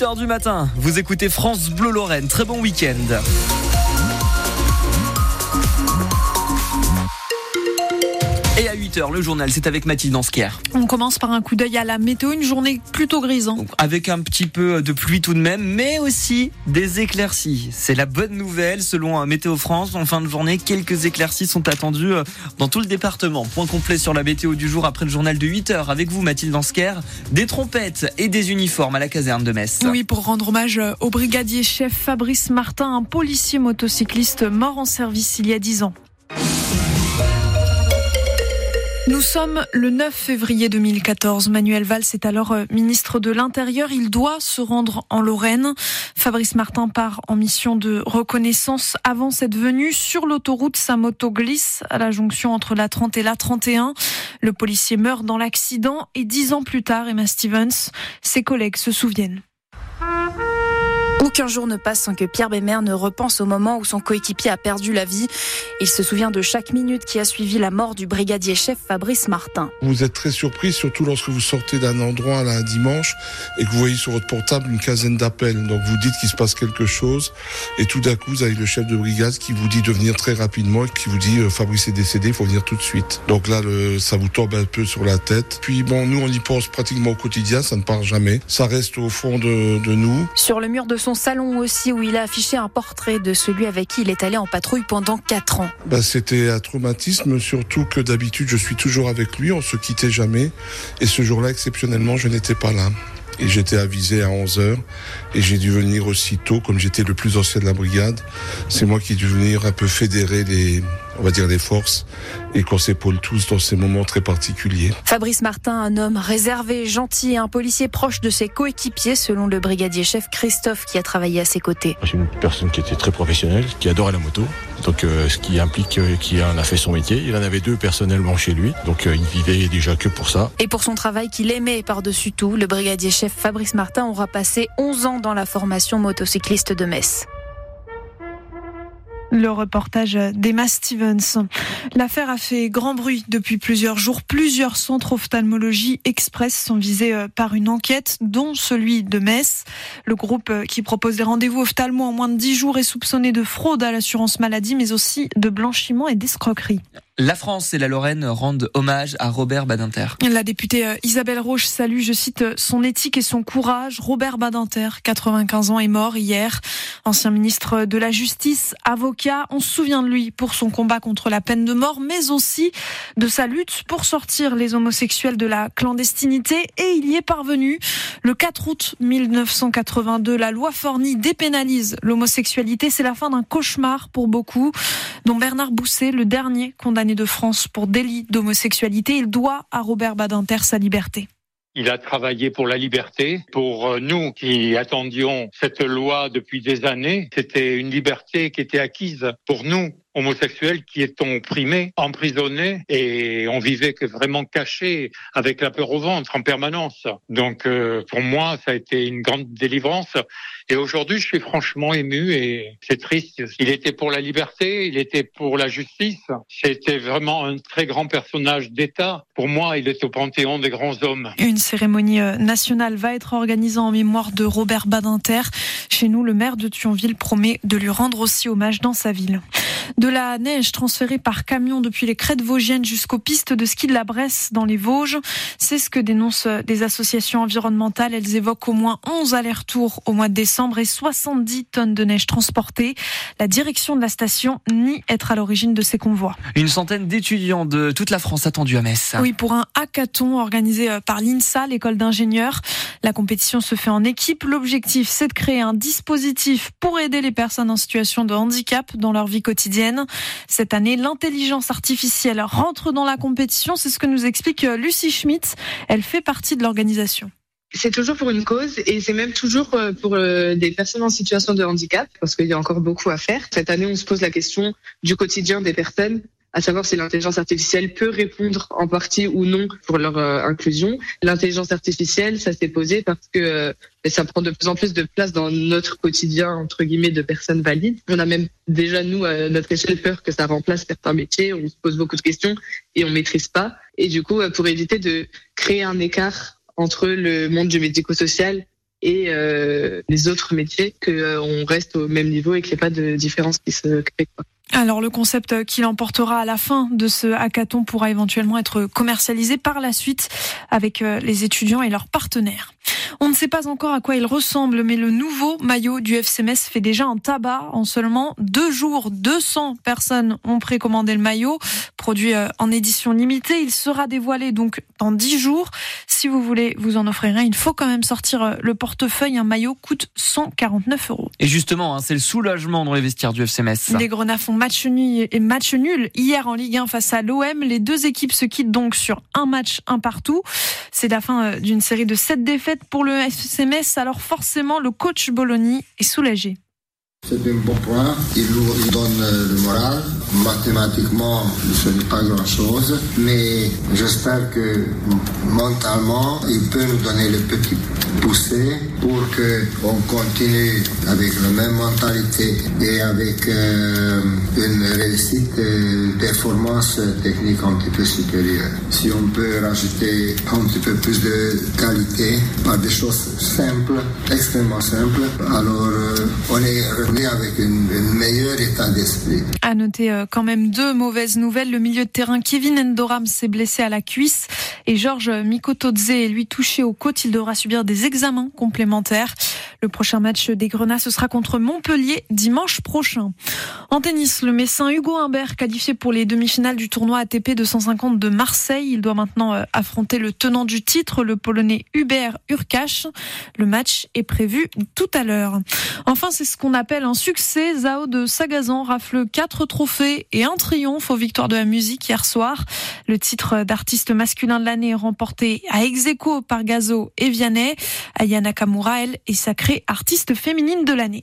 8h du matin, vous écoutez France Bleu Lorraine. Très bon week-end. Et à 8h, le journal, c'est avec Mathilde Ansker. On commence par un coup d'œil à la météo, une journée plutôt grise. hein. Donc, avec un petit peu de pluie tout de même, mais aussi des éclaircies. C'est la bonne nouvelle selon euh, Météo France. En fin de journée, quelques éclaircies sont attendues euh, dans tout le département. Point complet sur la météo du jour après le journal de 8h avec vous Mathilde Ansker. Des trompettes et des uniformes à la caserne de Metz. Oui, pour rendre hommage au brigadier chef Fabrice Martin, un policier motocycliste mort en service il y a 10 ans. Nous sommes le 9 février 2014. Manuel Valls est alors euh, ministre de l'Intérieur. Il doit se rendre en Lorraine. Fabrice Martin part en mission de reconnaissance. Avant cette venue, sur l'autoroute, sa moto glisse à la jonction entre la 30 et la 31. Le policier meurt dans l'accident et dix ans plus tard, Emma Stevens, ses collègues se souviennent. Aucun jour ne passe sans que Pierre Bémer ne repense au moment où son coéquipier a perdu la vie. Il se souvient de chaque minute qui a suivi la mort du brigadier chef Fabrice Martin. Vous êtes très surpris, surtout lorsque vous sortez d'un endroit là, un dimanche et que vous voyez sur votre portable une quinzaine d'appels. Donc vous dites qu'il se passe quelque chose et tout d'un coup vous avez le chef de brigade qui vous dit de venir très rapidement et qui vous dit euh, Fabrice est décédé, il faut venir tout de suite. Donc là le, ça vous tombe un peu sur la tête. Puis bon, nous on y pense pratiquement au quotidien, ça ne part jamais. Ça reste au fond de, de nous. Sur le mur de son salon aussi où il a affiché un portrait de celui avec qui il est allé en patrouille pendant 4 ans. Ben, C'était un traumatisme, surtout que d'habitude je suis toujours avec lui, on se quittait jamais. Et ce jour-là, exceptionnellement, je n'étais pas là. Et j'étais avisé à 11h et j'ai dû venir aussitôt, comme j'étais le plus ancien de la brigade. C'est moi qui ai dû venir un peu fédérer les, on va dire, les forces et qu'on s'épaule tous dans ces moments très particuliers. Fabrice Martin, un homme réservé, gentil et un policier proche de ses coéquipiers, selon le brigadier chef Christophe qui a travaillé à ses côtés. C'est une personne qui était très professionnelle, qui adorait la moto. Donc, euh, ce qui implique euh, qu'il en a fait son métier. Il en avait deux personnellement chez lui. Donc, euh, il vivait déjà que pour ça. Et pour son travail qu'il aimait par-dessus tout, le brigadier chef Fabrice Martin aura passé 11 ans dans la formation motocycliste de Metz. Le reportage d'Emma Stevens. L'affaire a fait grand bruit depuis plusieurs jours. Plusieurs centres ophtalmologie express sont visés euh, par une enquête, dont celui de Metz. Le groupe euh, qui propose des rendez-vous ophtalmo en moins de 10 jours est soupçonné de fraude à l'assurance maladie, mais aussi de blanchiment et d'escroquerie. La France et la Lorraine rendent hommage à Robert Badinter. La députée euh, Isabelle Roche salue, je cite, son éthique et son courage. Robert Badinter, 95 ans, est mort hier. Ancien ministre de la Justice, avocat, on se souvient de lui pour son combat contre la peine de mort, mais aussi de sa lutte pour sortir les homosexuels de la clandestinité. Et il y est parvenu. Le 4 août 1982, la loi Forny dépénalise l'homosexualité. C'est la fin d'un cauchemar pour beaucoup, dont Bernard Bousset, le dernier condamné de France pour délit d'homosexualité. Il doit à Robert Badinter sa liberté. Il a travaillé pour la liberté. Pour euh, nous qui attendions cette loi depuis des années, c'était une liberté qui était acquise pour nous homosexuels qui étaient opprimés, emprisonnés et on vivait vraiment caché avec la peur au ventre en permanence. Donc euh, pour moi, ça a été une grande délivrance et aujourd'hui, je suis franchement ému et c'est triste. Il était pour la liberté, il était pour la justice. C'était vraiment un très grand personnage d'État. Pour moi, il est au panthéon des grands hommes. Une cérémonie euh, nationale va être organisée en mémoire de Robert Badinter. Chez nous, le maire de Thionville promet de lui rendre aussi hommage dans sa ville. De la neige transférée par camion depuis les crêtes vosgiennes jusqu'aux pistes de ski de la Bresse dans les Vosges. C'est ce que dénoncent des associations environnementales. Elles évoquent au moins 11 allers-retours au mois de décembre et 70 tonnes de neige transportées. La direction de la station nie être à l'origine de ces convois. Une centaine d'étudiants de toute la France attendus à Metz. Oui, pour un hackathon organisé par l'INSA, l'école d'ingénieurs. La compétition se fait en équipe. L'objectif, c'est de créer un dispositif pour aider les personnes en situation de handicap dans leur vie quotidienne. Cette année, l'intelligence artificielle rentre dans la compétition. C'est ce que nous explique Lucie Schmitt. Elle fait partie de l'organisation. C'est toujours pour une cause et c'est même toujours pour des personnes en situation de handicap parce qu'il y a encore beaucoup à faire. Cette année, on se pose la question du quotidien des personnes à savoir si l'intelligence artificielle peut répondre en partie ou non pour leur euh, inclusion. L'intelligence artificielle, ça s'est posé parce que euh, ça prend de plus en plus de place dans notre quotidien, entre guillemets, de personnes valides. On a même déjà, nous, à notre échelle, peur que ça remplace certains métiers. On se pose beaucoup de questions et on maîtrise pas. Et du coup, pour éviter de créer un écart entre le monde du médico-social et euh, les autres métiers, qu'on reste au même niveau et qu'il n'y ait pas de différence qui se crée. Alors le concept qui l'emportera à la fin de ce hackathon pourra éventuellement être commercialisé par la suite avec les étudiants et leurs partenaires. On ne sait pas encore à quoi il ressemble, mais le nouveau maillot du FCMS fait déjà un tabac. En seulement deux jours, 200 personnes ont précommandé le maillot, produit euh, en édition limitée. Il sera dévoilé donc dans dix jours. Si vous voulez vous en offrir un, il faut quand même sortir euh, le portefeuille. Un maillot coûte 149 euros. Et justement, hein, c'est le soulagement dans les vestiaires du FCMS. Les Grenats font match nul, et match nul hier en Ligue 1 face à l'OM. Les deux équipes se quittent donc sur un match, un partout. C'est la fin euh, d'une série de sept défaites pour le FCMS. Alors forcément, le coach Bologna est soulagé. C'est un bon point. Il nous donne le moral. Mathématiquement, ce n'est pas grand-chose, mais j'espère que mentalement, il peut nous donner le petit poussé pour qu'on continue avec la même mentalité et avec euh, une réussite de performance technique un petit peu supérieure. Si on peut rajouter un petit peu plus de qualité par des choses simples, extrêmement simples, alors euh, on est d'esprit. À noter euh, quand même deux mauvaises nouvelles. Le milieu de terrain Kevin Endoram s'est blessé à la cuisse et Georges Mikotodze est lui touché au côte. Il devra subir des examens complémentaires. Le prochain match des Grenats, ce sera contre Montpellier dimanche prochain. En tennis, le Messin Hugo Humbert, qualifié pour les demi-finales du tournoi ATP 250 de Marseille. Il doit maintenant euh, affronter le tenant du titre, le Polonais Hubert Urkash. Le match est prévu tout à l'heure. Enfin, c'est ce qu'on appelle un succès. Zao de Sagazan rafle quatre trophées et un triomphe aux victoires de la musique hier soir. Le titre d'artiste masculin de l'année est remporté à Execo par Gazo et Vianney. Ayana Nakamura, elle, est artiste féminine de l'année.